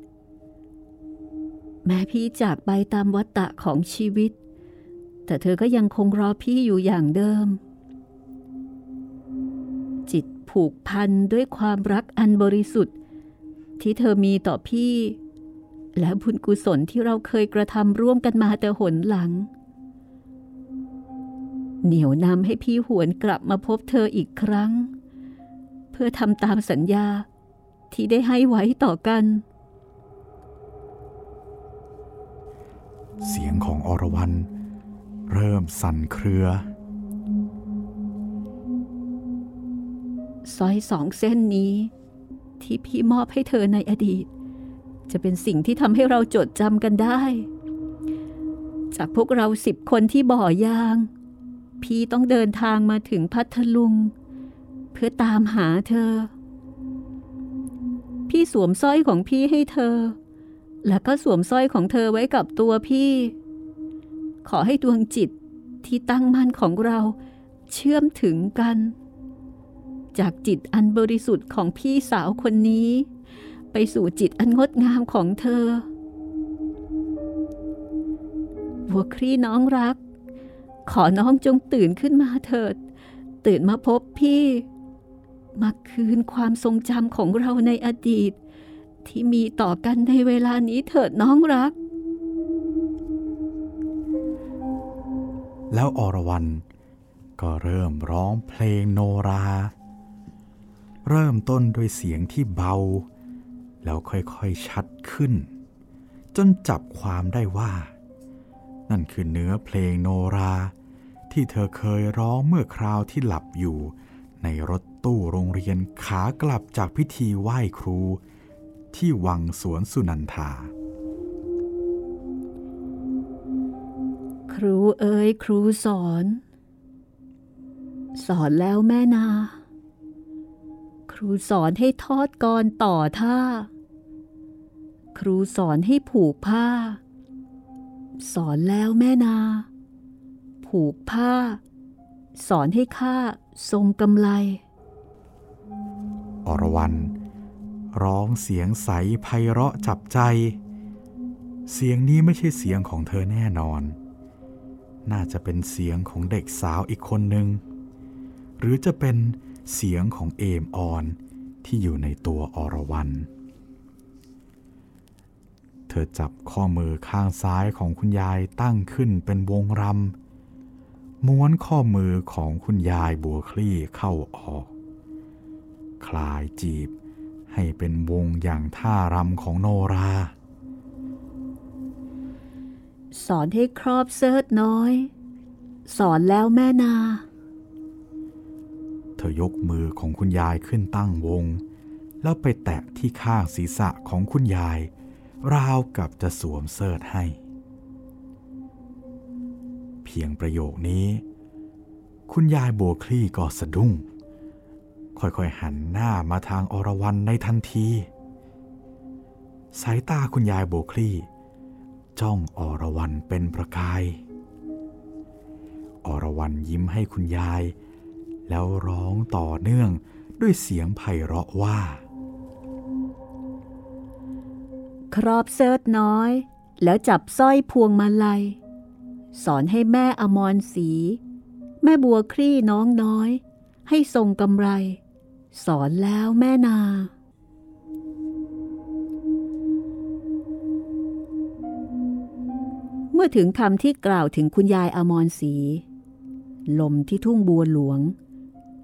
แม้พี่จากไปตามวัฏฏะของชีวิต แต่เธอก็ยังคงรอพี่อยู่อย่างเดิม จิตผูกพันด้วยความรักอันบริสุทธิ์ ที่เธอมีต่อพี่ และบุญกุศลที่เราเคยกระทำร่วมกันมาแต่หนหลัง เหนียวนำให้พี่หวนกลับมาพบเธออีกครั้ง เพื่อทำตามสัญญา ที่ได้ให้ไว้ต่อกัน เสียงของอรวรันเริ่มสั่นเครือสร้อยสองเส้นนี้ ที่พี่มอบให้เธอในอดีต จะเป็นสิ่งที่ทำให้เราจดจำกันได้ จากพวกเราสิบคนที่บ่อยาง พี่ต้องเดินทางมาถึงพัทลุง เพื่อตามหาเธอ พี่สวมสร้อยของพี่ให้เธอ แล้วก็สวมสร้อยของเธอไว้กับตัวพี่ ขอให้ดวงจิตที่ตั้งมั่นของเราเชื่อมถึงกัน จากจิตอันบริสุทธิ์ของพี่สาวคนนี้ ไปสู่จิตอันงดงามของเธอบัวครีน้องรัก ขอน้องจงตื่นขึ้นมาเถิด ตื่นมาพบพี่ มาคืนความทรงจำของเราในอดีต ที่มีต่อกันในเวลานี้เถิดน้องรัก แล้วอรวรันก็เริ่มร้องเพลงโนรา เริ่มต้นด้วยเสียงที่เบา แล้วค่อยๆชัดขึ้น จนจับความได้ว่า นั่นคือเนื้อเพลงโนรา ที่เธอเคยร้องเมื่อคราวที่หลับอยู่ ในรถตู้โรงเรียนขากลับจากพิธีไหว้ครู ที่วังสวนสุนันทา ครูเอ๋ยครูสอน สอนแล้วแม่นา ครูสอนให้ทอดกรต่อท่า ครูสอนให้ผูกผ้า สอนแล้วแม่นา ผูกผ้า สอนให้ข้า ทรงกำไล อรวรันร้องเสียงใสไพเราะจับใจ เสียงนี้ไม่ใช่เสียงของเธอแน่นอน น่าจะเป็นเสียงของเด็กสาวอีกคนหนึ่ง หรือจะเป็นเสียงของเอมออนที่อยู่ในตัวอรวรันเธอจับข้อมือข้างซ้ายของคุณยายตั้งขึ้นเป็นวงรำ ม้วนข้อมือของคุณยายบัวคลี่เข้าออก คลายจีบให้เป็นวงอย่างท่ารำของโนรา สอนให้ครอบเซิร์ตน้อย สอนแล้วแม่นา เธอยกมือของคุณยายขึ้นตั้งวง แล้วไปแตะที่ข้างศีรษะของคุณยาย ราวกับจะสวมเสิร์ตให้เพียงประโยคนี้ คุณยายโบคลี่ก็สะดุ้ง ค่อยๆหันหน้ามาทางอรวรันในทันที สายตาคุณยายโบคลี่ จ้องอรวรันเป็นประกาย อรวรันยิ้มให้คุณยาย แล้วร้องต่อเนื่องด้วยเสียงไพเราะว่า ครอบเซิร์ตน้อย แล้วจับสร้อยพวงมาลัย สอนให้แม่อมรสี แม่บัวครี่น้องน้อย ให้ทรงกำไร สอนแล้วแม่นา เมื่อถึงคำที่กล่าวถึงคุณยายอมรศรีลมที่ทุ่งบัวหลวง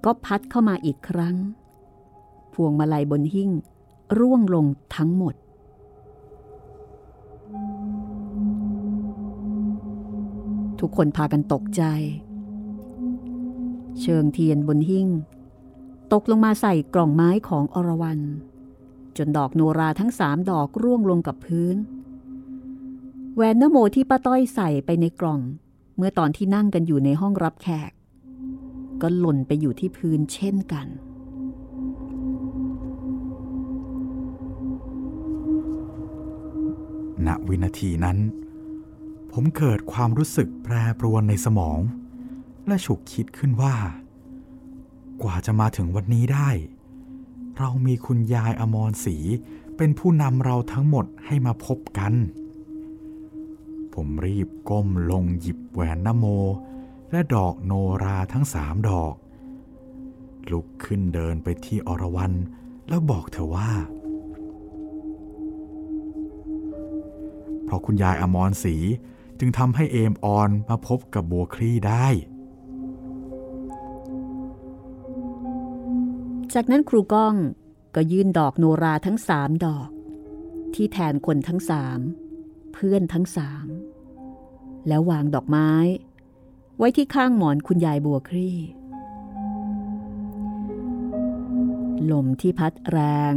ก็พัดเข้ามาอีกครั้ง พวงมาลัยบนหิ้งร่วงลงทั้งหมด ทุกคนพากันตกใจ เชิงเทียนบนหิ้ง ตกลงมาใส่กล่องไม้ของอรวรันจนดอกโนราทั้งสามดอกร่วงลงกับพื้น แหวนนโมที่ป้าต้อยใส่ไปในกล่อง เมื่อตอนที่นั่งกันอยู่ในห้องรับแขก ก็หล่นไปอยู่ที่พื้นเช่นกัน ณวินาทีนั้น ผมเกิดความรู้สึกแปรปรวนในสมอง และฉุกคิดขึ้นว่า กว่าจะมาถึงวันนี้ได้ เรามีคุณยายอมรศรีเป็นผู้นำเราทั้งหมดให้มาพบกัน ผมรีบก้มลงหยิบแหวนนโม และดอกโนราทั้งสามดอก ลุกขึ้นเดินไปที่อรวรันแล้วบอกเธอว่า เพราะคุณยายอมรศรี จึงทำให้เอมออนมาพบกับบัวคลี่ได้ จากนั้นครูก้องก็ยื่นดอกโนราทั้งสามดอก ที่แทนคนทั้งสามเพื่อนทั้งสามแล้ววางดอกไม้ ไว้ที่ข้างหมอนคุณยายบัวครี่ ลมที่พัดแรง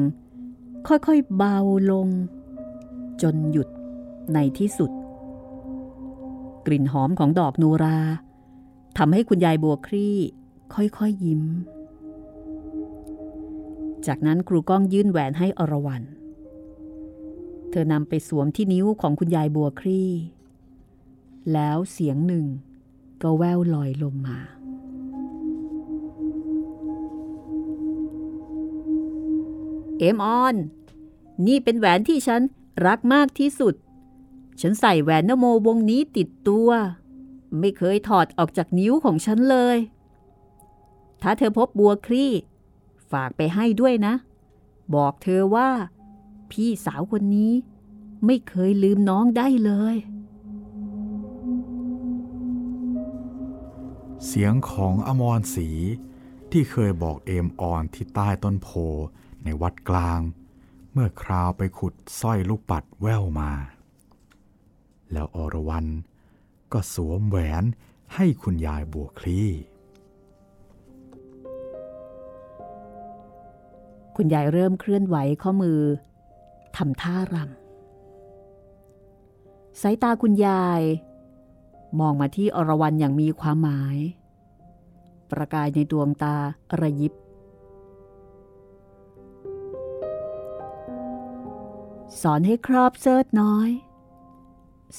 ค่อยๆเบาลง จนหยุดในที่สุด กลิ่นหอมของดอกโนราทำให้คุณยายบัวครี่ค่อยๆยิ้ม จากนั้นครูก้องยื่นแหวนให้อรวรันเธอนำไปสวมที่นิ้วของคุณยายบัวครี่ แล้วเสียงหนึ่งก็แววลอยลงมา เอมออน นี่เป็นแหวนที่ฉันรักมากที่สุด ฉันใส่แหวนนโมวงนี้ติดตัว ไม่เคยถอดออกจากนิ้วของฉันเลย ถ้าเธอพบบัวครี่ ฝากไปให้ด้วยนะ บอกเธอว่า พี่สาวคนนี้ ไม่เคยลืมน้องได้เลย เสียงของอมรศรีที่เคยบอกเอมออนที่ใต้ต้นโพในวัดกลาง เมื่อคราวไปขุดสร้อยลูกปัดแววมา แล้วอรวรันก็สวมแหวนให้คุณยายบัวคลี่ คุณยายเริ่มเคลื่อนไหวข้อมือทำท่ารำสายตาคุณยาย มองมาที่อรวรันอย่างมีความหมาย ประกายในดวงตาระยิบ สอนให้ครอบเทริดน้อย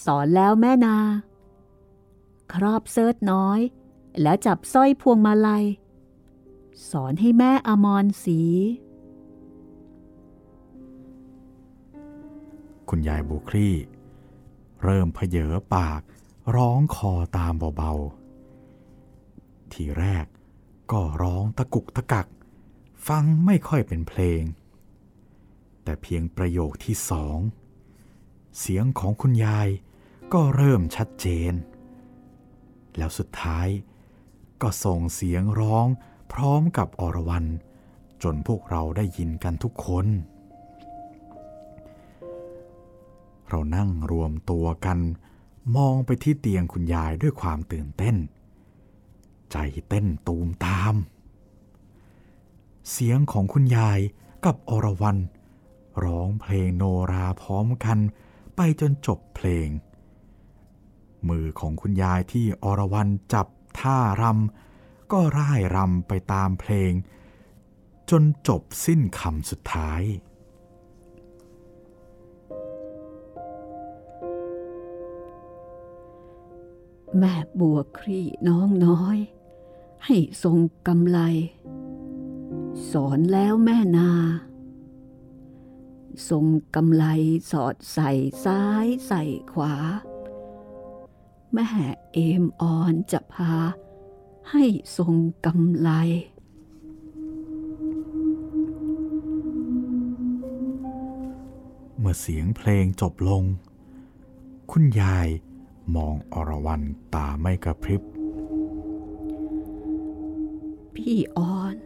สอนแล้วแม่นา ครอบเทริดน้อย แล้วจับสร้อยพวงมาลัย สอนให้แม่อมรสี คุณยายบัวคลี่เริ่มเผยอปากร้องคลอตามเบาๆ ทีแรกก็ร้องตะกุกตะกัก ฟังไม่ค่อยเป็นเพลง แต่เพียงประโยคที่สอง เสียงของคุณยาย ก็เริ่มชัดเจน แล้วสุดท้าย ก็ส่งเสียงร้องพร้อมกับอรวรันจนพวกเราได้ยินกันทุกคน เรานั่งรวมตัวกันมองไปที่เตียงคุณยายด้วยความตื่นเต้น ใจเต้นตูมตาม เสียงของคุณยายกับอรวรันร้องเพลงโนราพร้อมกันไปจนจบเพลง มือของคุณยายที่อรวรันจับท่ารำก็ร่ายรำไปตามเพลง จนจบสิ้นคำสุดท้าย แม่บัวครีน้องน้อย ให้ทรงกำไล สอนแล้วแม่นาทรงกำไลสอดใส่ซ้ายใส่ขวา แม่เอมอ่อนจะพา ให้ทรงกำไล เมื่อเสียงเพลงจบลง คุณยายมองอรวรันตาไม่กระพริบ พี่ออน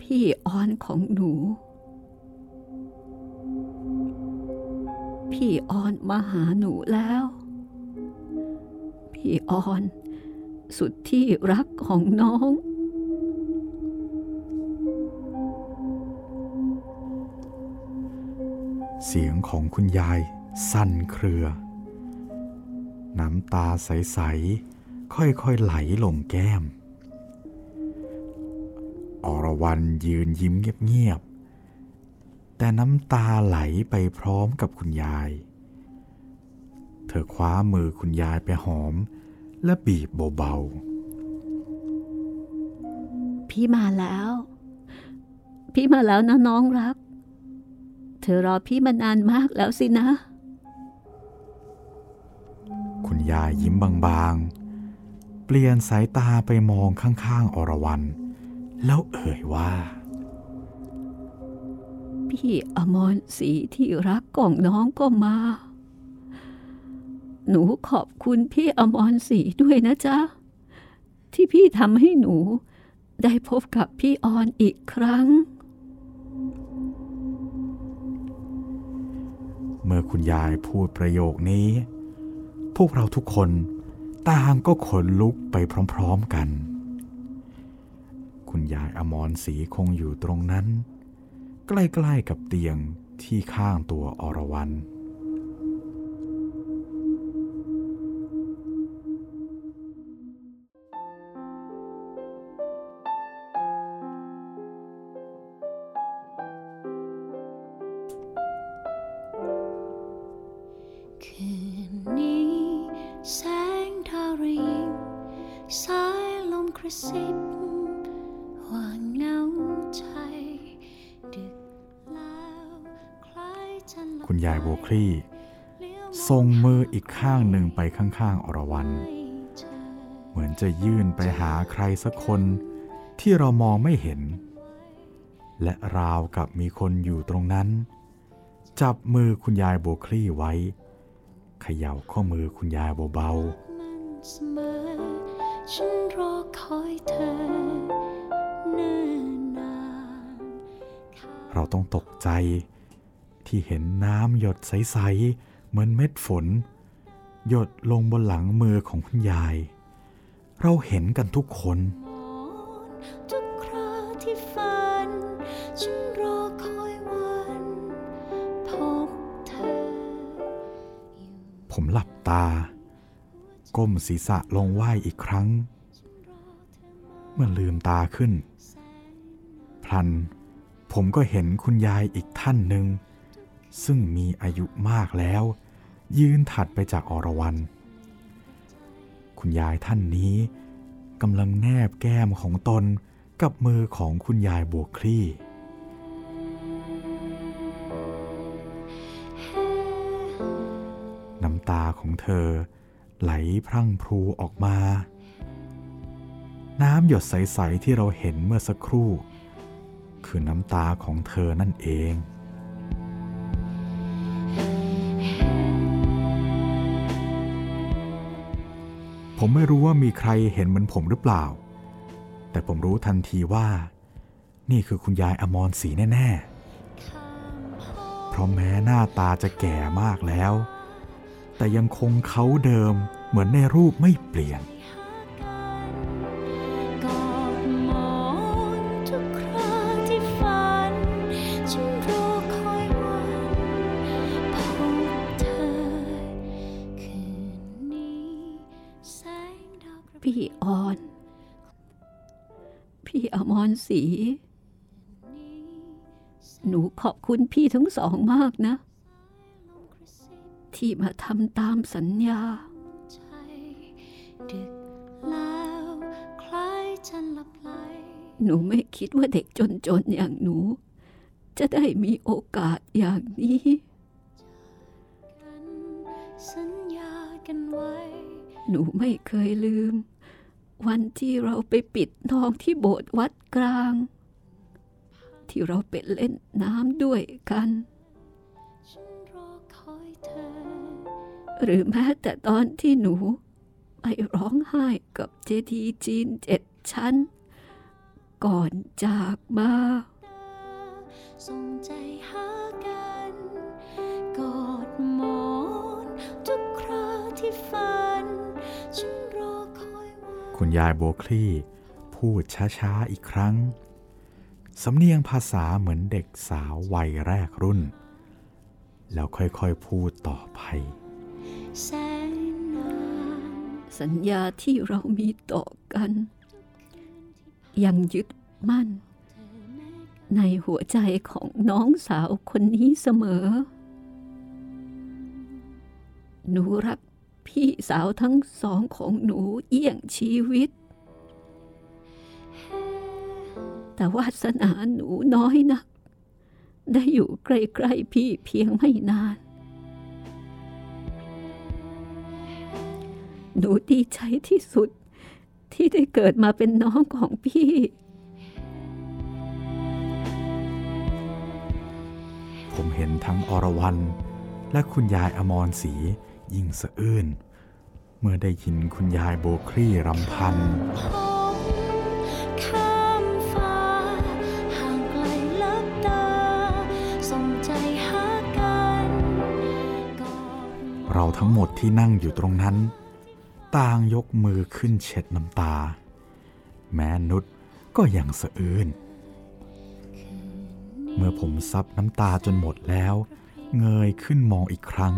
พี่ออนของหนู พี่ออนมาหาหนูแล้ว พี่ออน สุดที่รักของน้อง เสียงของคุณยายสั่นเครือ น้ำตาใส ๆ ค่อย ๆ ไหลลงแก้ม อรวรันยืนยิ้มเงียบ ๆ แต่น้ำตาไหลไปพร้อมกับคุณยาย เธอคว้ามือคุณยายไปหอม และบีบเบาพี่มาแล้ว พี่มาแล้วนะน้องรัก เธอรอพี่มานานมากแล้วสินะๆคุณยายยิ้มบางๆ เปลี่ยนสายตาไปมองข้างๆ อรวรัน แล้วเอ่ยว่า พี่อมรศรีที่รักของน้องก็มา หนูขอบคุณพี่อมรศรีด้วยนะจ๊ะ ที่พี่ทำให้หนูได้พบกับพี่ออนอีกครั้ง เมื่อคุณยายพูดประโยคนี้ พวกเราทุกคนต่างก็ขนลุกไปพร้อมๆกัน คุณยายอมรศรีคงอยู่ตรงนั้น ใกล้ๆกับเตียงที่ข้างตัวอรวรัน คลี่เลี้ยวส่งมืออีกข้างหนึ่งไปข้างๆอรวรันเหมือนจะยื่นไปหาใครสักคนที่เรามองไม่เห็น และราวกับมีคนอยู่ตรงนั้น จับมือคุณยายโบคลี่ไว้ เขย่าข้อมือคุณยายเบามันเสมอฉันรอคอยเธอเนิ่นนานๆเราต้องตกใจ ที่เห็นน้ำหยดใส ๆ เหมือนเม็ดฝน หยดลงบนหลังมือของคุณยาย เราเห็นกันทุกคนมอนทุกคราที่ฝันฉันรอคอยวันพบเธอ ผมหลับตา ก้มศีรษะลงไหวอีกครั้ง เมื่อลืมตาขึ้น พลันผมก็เห็นคุณยายอีกท่านหนึ่ง ซึ่งมีอายุมากแล้ว ยืนถัดไปจากอรวรันคุณยายท่านนี้กำลังแนบแก้มของตนกับมือของคุณยายบวกคลี่ น้ำตาของเธอไหลพรั่งพรูออกมา น้ำหยดใส ๆ ที่เราเห็นเมื่อสักครู่ คือน้ำตาของเธอนั่นเอง ผมไม่รู้ว่ามีใครเห็นเหมือนผมหรือเปล่า แต่ผมรู้ทันทีว่า นี่คือคุณยายอมรศรีแน่ๆ เพราะแม้หน้าตาจะแก่มากแล้ว แต่ยังคงเขาเดิมเหมือนในรูปไม่เปลี่ยน รศรีหนูขอบคุณพี่ทั้งสองมากนะ ที่มาทำตามสัญญา หนูไม่คิดว่าเด็กจนๆอย่างหนู จะได้มีโอกาสอย่างนี้หนูไม่เคยลืม วันที่เราไปปิดทองที่โบสถ์วัดกลาง ที่เราไปเล่นน้ำด้วยกัน หรือแม้แต่ตอนที่หนู ไปร้องไห้กับเจดีจีนเจ็ดชั้น ก่อนจากมาส่งใจหา คุณยายโบวคลี่พูดช้าๆอีกครั้ง สำเนียงภาษาเหมือนเด็กสาววัยแรกรุ่น แล้วค่อยๆพูดต่อไป สัญญาที่เรามีต่อกัน ยังยึดมั่น ในหัวใจของน้องสาวคนนี้เสมอ หนูรัก พี่สาวทั้งสองของหนูเอี่ยงชีวิต แต่วาสนาหนูน้อยนัก ได้อยู่ใกล้ๆพี่เพียงไม่นาน หนูดีใจที่สุดที่ได้เกิดมาเป็นน้องของพี่ ผมเห็นทั้งอรวรันและคุณยายอมรศรี ยิ่งสะอื้นเมื่อได้ยินคุณยายโบวคลี่รำพันผมข้ามฟ้าห่างไกลลับตาส่งใจหากันกอดหมอนเราทั้งหมดที่นั่งอยู่ตรงนั้น ต่างยกมือขึ้นเช็ดน้ำตา แม้นุชก็ยังสะอื้นเมื่อผมซับน้ำตาจนหมดแล้ว เงยขึ้นมองอีกครั้ง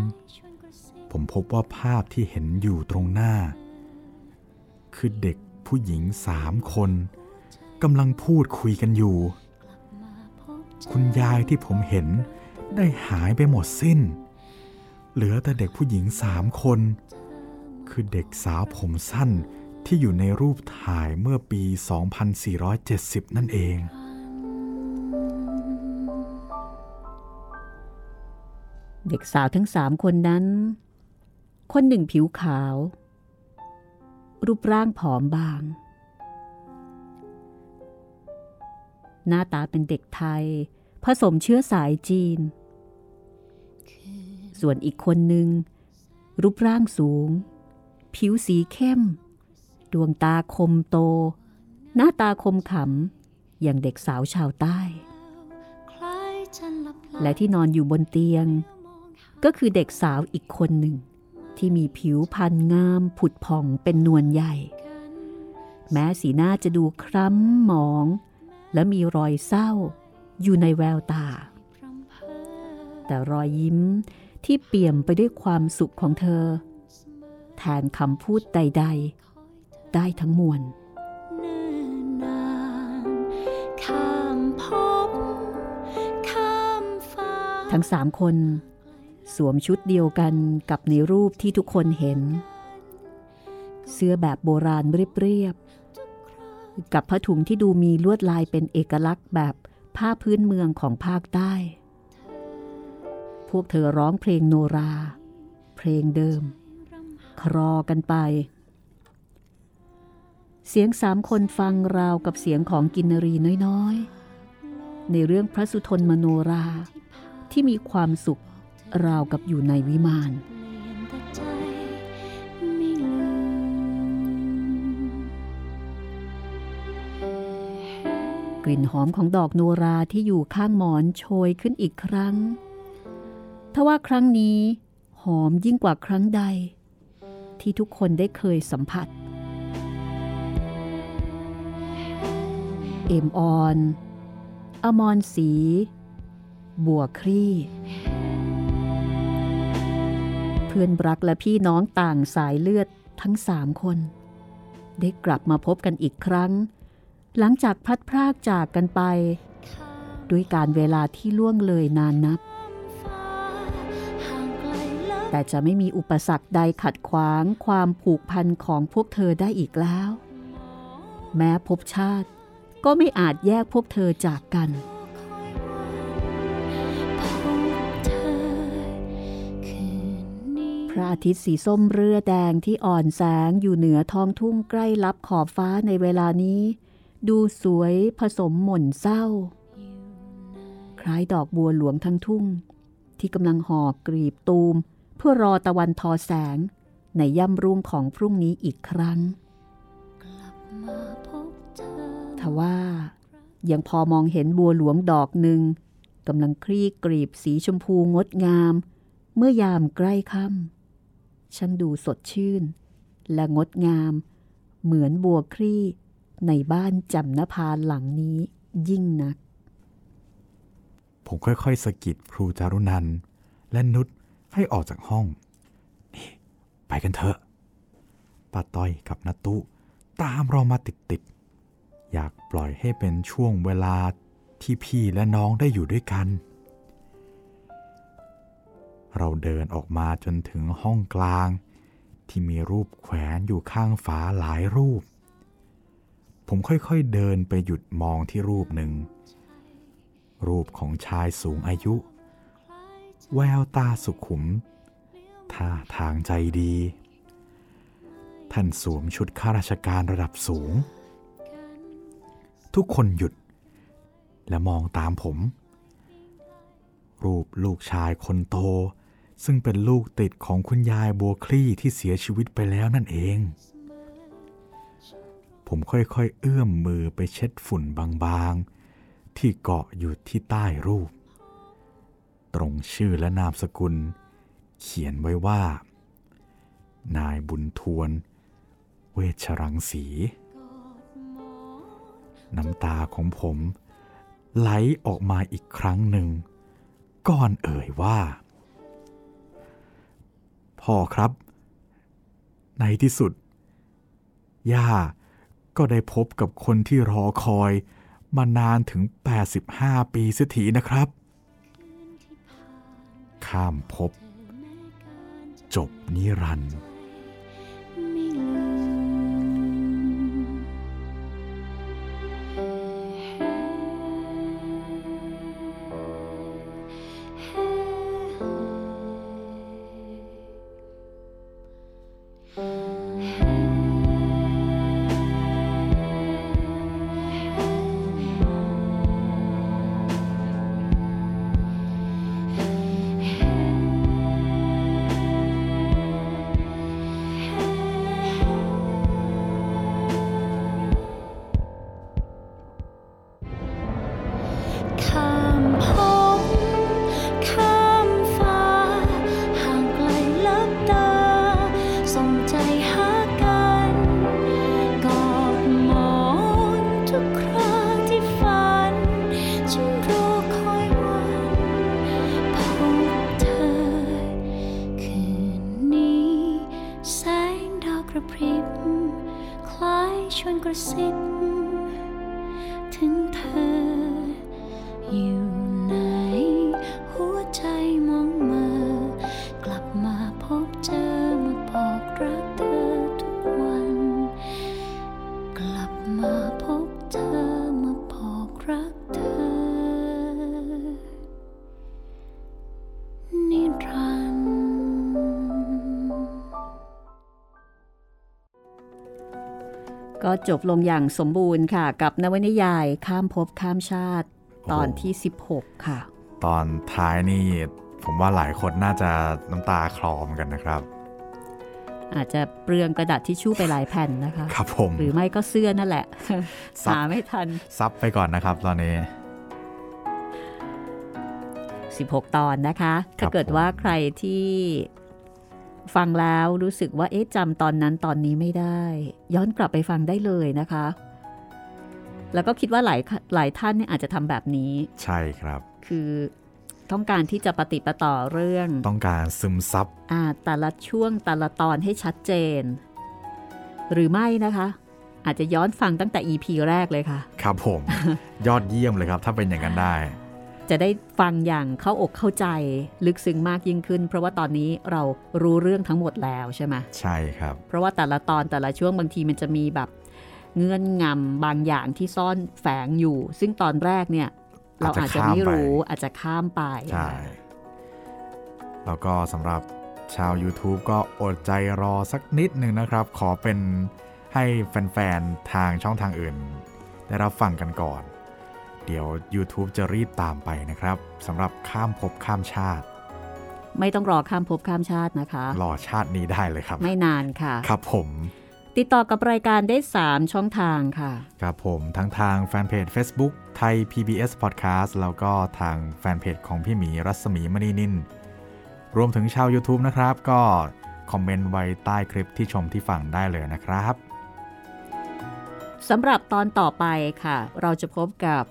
ผมพบว่าภาพที่เห็นอยู่ตรงหน้า คือเด็กผู้หญิงสามคนกำลังพูดคุยกันอยู่ คุณยายที่ผมเห็นได้หายไปหมดสิ้น เหลือแต่เด็กผู้หญิงสามคน คือเด็กสาวผมสั้นที่อยู่ในรูปถ่ายเมื่อปี 2470 นั่นเองเด็กสาวทั้งสามคนนั้น คนหนึ่งผิวขาว รูปร่างผอมบาง หน้าตาเป็นเด็กไทย ผสมเชื้อสายจีน ส่วนอีกคนหนึ่ง รูปร่างสูง ผิวสีเข้ม ดวงตาคมโต หน้าตาคมขำ อย่างเด็กสาวชาวใต้ และที่นอนอยู่บนเตียง ก็คือเด็กสาวอีกคนหนึ่ง ที่มีผิวพรรณงามผุดผ่องเป็นนวลใหญ่ แม้สีหน้าจะดูคล้ำหมอง และมีรอยเศร้าอยู่ในแววตาพรำเพอแต่รอยยิ้มที่เปี่ยมไปด้วยความสุขของเธอ แทนคำพูดใด ๆ ได้ทั้งมวลเนิ่นนานข้ามภพข้ามฟ้าทั้งสามคน สวมชุดเดียวกันกับในรูปที่ทุกคนเห็น เสื้อแบบโบราณเรียบๆกับผ้าถุงที่ดูมีลวดลายเป็นเอกลักษณ์แบบผ้าพื้นเมืองของภาคใต้ พวกเธอร้องเพลงโนรา เพลงเดิม ครอกันไป เสียงสามคนฟังราวกับเสียงของกินนรีน้อยๆ ในเรื่องพระสุทนมโนราที่มีความสุข ราวกับอยู่ในวิมานกลิ่นหอมของดอกโนราที่อยู่ข้างหมอนโชยขึ้นอีกครั้ง ทว่าครั้งนี้ หอมยิ่งกว่าครั้งใด ที่ทุกคนได้เคยสัมผัส เอมออน อมรศรีบัวคลี่ เพื่อนรักและพี่น้องต่างสายเลือดทั้งสามคน ได้กลับมาพบกันอีกครั้ง หลังจากพัดพรากจากกันไป ด้วยการเวลาที่ล่วงเลยนานนับ แต่จะไม่มีอุปสรรคใดขัดขวางความผูกพันของพวกเธอได้อีกแล้ว แม้ภพชาติก็ไม่อาจแยกพวกเธอจากกัน ระอาทิตย์สีส้มเรือแดงที่อ่อนแสงอยู่เหนือท้องทุ่งใกล้ลับขอบฟ้าในเวลานี้ ดูสวยผสมหม่นเศร้า คล้ายดอกบัวหลวงทั้งทุ่ง ที่กำลังห่อกรีบตูม เพื่อรอตะวันทอแสง ในย่ำรุ่งของพรุ่งนี้อีกครั้งทว่ายังพอมองเห็นบัวหลวงดอกหนึ่งกำลังคลี่กรีบสีชมพูงดงาม เมื่อยามใกล้ค่ำ ช่างดูสดชื่น และงดงาม เหมือนบัวคลี่ในบ้านจำนภาหลังนี้ยิ่งนัก ผมค่อยๆสะกิดครูจารุนัน และนุชให้ออกจากห้อง นี่ ไปกันเถอะป้าต้อยกับนาตุ ตามเรามาติดๆอยากปล่อยให้เป็นช่วงเวลาที่พี่และน้องได้อยู่ด้วยกัน เราเดินออกมาจนถึงห้องกลาง ที่มีรูปแขวนอยู่ข้างฝาหลายรูป ผมค่อยๆเดินไปหยุดมองที่รูปหนึ่ง รูปของชายสูงอายุ แววตาสุขุม ท่าทางใจดี ท่านสวมชุดข้าราชการระดับสูง ทุกคนหยุด และมองตามผมรูปลูกชายคนโต ซึ่งเป็นลูกติดของคุณยายบัวคลี่ที่เสียชีวิตไปแล้วนั่นเอง ผมค่อยๆ เอื้อมมือไปเช็ดฝุ่นบางๆ ที่เกาะอยู่ที่ใต้รูป ตรงชื่อและนามสกุล เขียนไว้ว่า นายบุญทวน เวชรังสี น้ำตาของผมไหลออกมาอีกครั้งหนึ่ง ก่อนเอ่ยว่า พ่อครับ ในที่สุด ย่าก็ได้พบกับคนที่รอคอย มานานถึง 85 ปีเสียทีนะครับ ข้ามภพจบนิรันดร์ จบลงอย่างสมบูรณ์ค่ะ กับนวนิยายข้ามภพข้ามชาติ ตอนที่ 16 ค่ะ ตอนท้ายนี่ผมว่าหลายคนน่าจะน้ำตาคลอมกันนะครับ อาจจะเปลืองกระดาษทิชชู่ไปหลายแผ่นนะคะ ครับผม หรือไม่ก็เสื้อนั่นแหละซับหาไม่ทัน ซับไปก่อนนะครับตอนนี้ 16 ตอนนะคะ ถ้าเกิดผมว่าใครที่ ฟังแล้วรู้สึกว่าเอ๊ะจำตอนนั้นตอนนี้ไม่ได้ ย้อนกลับไปฟังได้เลยนะคะ แล้วก็คิดว่าหลายหลายท่านเนี่ยอาจจะทำแบบนี้ ใช่ครับ คือต้องการที่จะปฏิดปะต่อเรื่อง ต้องการซึมซับอ่าแต่ละช่วงแต่ละตอนให้ชัดเจน หรือไม่นะคะ อาจจะย้อนฟังตั้งแต่ EP แรกเลยค่ะ ครับผม ยอดเยี่ยมเลยครับ ถ้าเป็นอย่างนั้นได้ จะได้ฟังอย่างเข้าอกเข้าใจ ลึกซึ้งมากยิ่งขึ้น เพราะว่าตอนนี้เรารู้เรื่องทั้งหมดแล้วใช่ไหมใช่ครับ เพราะว่าแต่ละตอนแต่ละช่วงบางทีมันจะมีแบบเงื่อนงำบางอย่างที่ซ่อนแฝงอยู่ ซึ่งตอนแรกเนี่ย เราอาจจะไม่รู้อาจจะข้ามไปใช่แล้วก็สำหรับชาว YouTube ก็อดใจรอสักนิดหนึ่งนะครับ ขอเป็นให้แฟน ๆ ทางช่องทางอื่น ได้รับฟังกันก่อน เดี๋ยว YouTube จะรีบตามไปนะครับสำหรับข้ามภพข้ามชาติ ไม่ต้องรอข้ามภพข้ามชาตินะคะ รอชาตินี้ได้เลยครับ ไม่นานค่ะ ครับผม ติดต่อกับรายการได้ 3 ช่องทางค่ะ ครับผมทั้งทางแฟนเพจ Facebook ไทย PBS Podcast แล้วก็ทางแฟนเพจของพี่หมีรัศมีมณีนินรวมถึงชาว YouTube นะครับ ก็คอมเมนต์ไว้ใต้คลิปที่ชมที่ฟังได้เลยนะครับสำหรับตอนต่อไปค่ะ เราจะพบกับ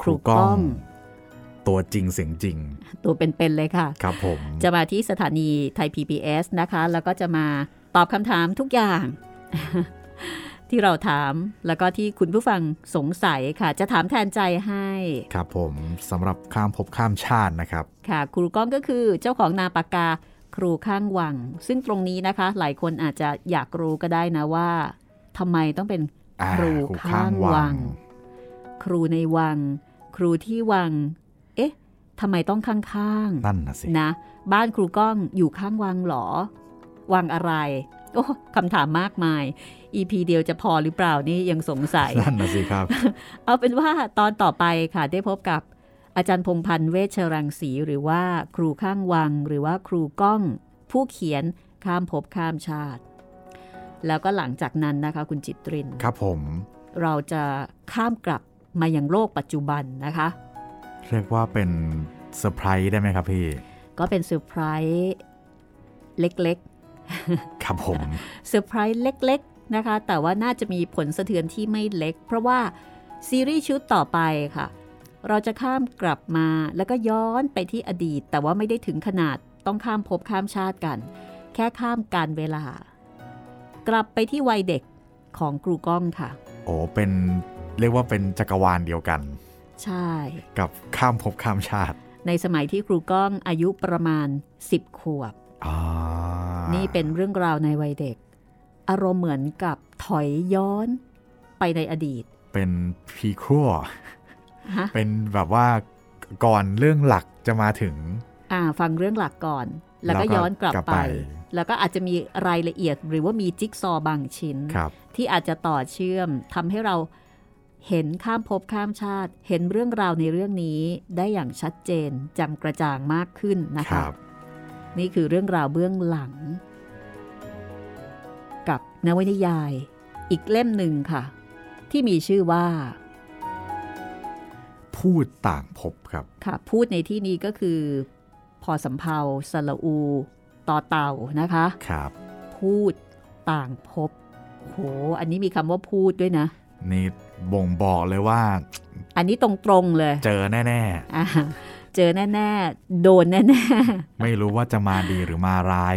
ครูก้อง ตัวจริงเสียงจริง ตัวเป็นๆเลยค่ะ ครับผม จะมาที่สถานีไทย PBS นะคะ แล้วก็จะมาตอบคำถามทุกอย่าง ที่เราถามแล้วก็ที่คุณผู้ฟังสงสัยค่ะ จะถามแทนใจให้ ครับผมสำหรับข้ามภพข้ามชาตินะครับ ค่ะ ครูก้องก็คือเจ้าของนามปากกาครูข้างวัง ซึ่งตรงนี้นะคะ หลายคนอาจจะอยากรู้ก็ได้นะว่าทำไมต้องเป็นอ่าครูครูข้างวัง ครูในวัง ครูที่วัง เอ๊ะทำไมต้องข้างๆนั่นนะสินะ บ้านครูก้องอยู่ข้างวังเหรอ วังอะไรโอ้คำถามมากมาย EP เดียวจะพอหรือเปล่านี่ยังสงสัย นั่นนะสิครับ เอาเป็นว่าตอนต่อไปค่ะได้พบกับอาจารย์พงพันธ์เวชรังสีหรือว่าครูข้างวัง หรือว่าครูก้อง ผู้เขียนข้ามภพข้ามชาติ แล้วก็หลังจากนั้นนะคะ คุณจิตริน ครับผม เราจะข้ามกลับ มายังโลกปัจจุบันนะคะ เรียกว่าเป็นเซอร์ไพรส์ได้ไหมครับพี่ ก็เป็นเซอร์ไพรส์เล็กครับผมๆเซอร์ไพรส์เล็กๆนะคะ แต่ว่าน่าจะมีผลสะเทือนที่ไม่เล็ก เพราะว่าซีรีส์ชุดต่อไปค่ะ เราจะข้ามกลับมาแล้วก็ย้อนไปที่อดีต แต่ว่าไม่ได้ถึงขนาดต้องข้ามภพข้ามชาติกัน แค่ข้ามการเวลา กลับไปที่วัยเด็กของครูก้องค่ะ โอ้เป็น เรียกว่าเป็นจักรวาลเดียวกัน ใช่ กับข้ามภพข้ามชาติ ในสมัยที่ครูก้องอายุประมาณ 10 ขวบอ่านี่เป็นเรื่องราวในวัยเด็ก อารมณ์เหมือนกับถอยย้อนไปในอดีต เป็นพีครัวฮะเป็นแบบว่าก่อนเรื่องหลักจะมาถึง อ่า ฟังเรื่องหลักก่อน แล้วก็แล้วก็ย้อนกลับกลับไปไป แล้วก็อาจจะมีรายละเอียดหรือว่ามีจิ๊กซอว์บางชิ้นครับที่อาจจะต่อเชื่อมทำให้เรา เห็นข้ามภพข้ามชาติ เห็นเรื่องราวในเรื่องนี้ได้อย่างชัดเจนแจำกระจ่างมากขึ้นนะคคะรับนี่คือเรื่องราวเบื้องหลัง กับนวนิยาย อีกเล่มหนึ่งค่ะ ที่มีชื่อว่า พูดต่างภพครับ ค่ะ พูดในที่นี้ก็คือ พอสำเพาสละอู ต่อเต่านะคะครับ พูดต่างภพโห อันนี้มีคำว่าพูดด้วยนะนี่ บ่งบอกเลยว่า อันนี้ตรงๆเลย เจอแน่อ่าเจอแน่ๆ โดนแน่ๆ ไม่รู้ว่าจะมาดีหรือมาร้าย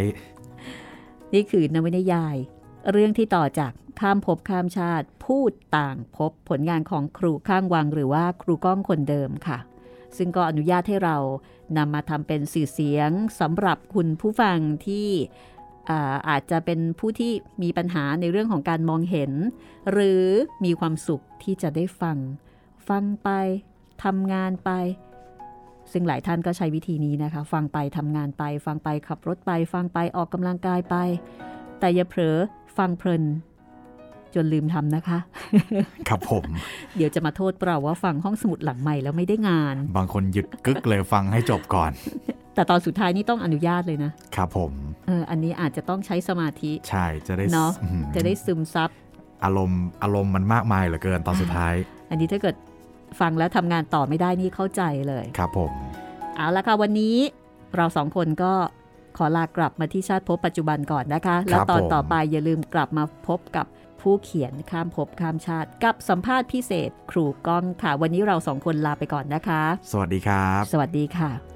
ๆนี่คือนวนิยาย เรื่องที่ต่อจากข้ามภพข้ามชาติ พูดต่างภพผลงานของครูข้างวังหรือว่าครูก้องคนเดิมค่ะ ซึ่งก็อนุญาตให้เรานำมาทำเป็นสื่อเสียงสำหรับคุณผู้ฟังที่ อ่าอาจจะเป็นผู้ที่มีปัญหาในเรื่องของการมองเห็น หรือมีความสุขที่จะได้ฟัง ฟังไปทำงานไป ซึ่งหลายท่านก็ใช้วิธีนี้นะคะ ฟังไปทำงานไป ฟังไปขับรถไป ฟังไปออกกำลังกายไป แต่อย่าเผลอฟังเพลินจนลืมทำนะคะ ครับผม เดี๋ยวจะมาโทษเราว่าฟังห้องสมุดหลังใหม่แล้วไม่ได้งาน บางคนหยุดกึกเลยฟังให้จบก่อน แต่ตอนสุดท้ายนี่ต้องอนุญาตเลยนะ ครับผมเอออันนี้อาจจะต้องใช้สมาธิ ใช่จะได้เนาะอื้อหือจะได้ซึมซับ อารมณ์อารมณ์มันมากมายเหลือเกินตอนสุดท้าย อันนี้ถ้าเกิดฟังแล้วทำงานต่อไม่ได้นี่เข้าใจเลย ครับผม เอาละค่ะวันนี้เราสองคนก็ขอลากลับมาที่ชาติภพปัจจุบันก่อนนะคะ แล้วตอนต่อไปอย่าลืมกลับมาพบกับผู้เขียนข้ามภพข้ามชาติกับสัมภาษณ์พิเศษ ครูก้องค่ะ วันนี้เราสองคนลาไปก่อนนะคะ สวัสดีครับ สวัสดีค่ะ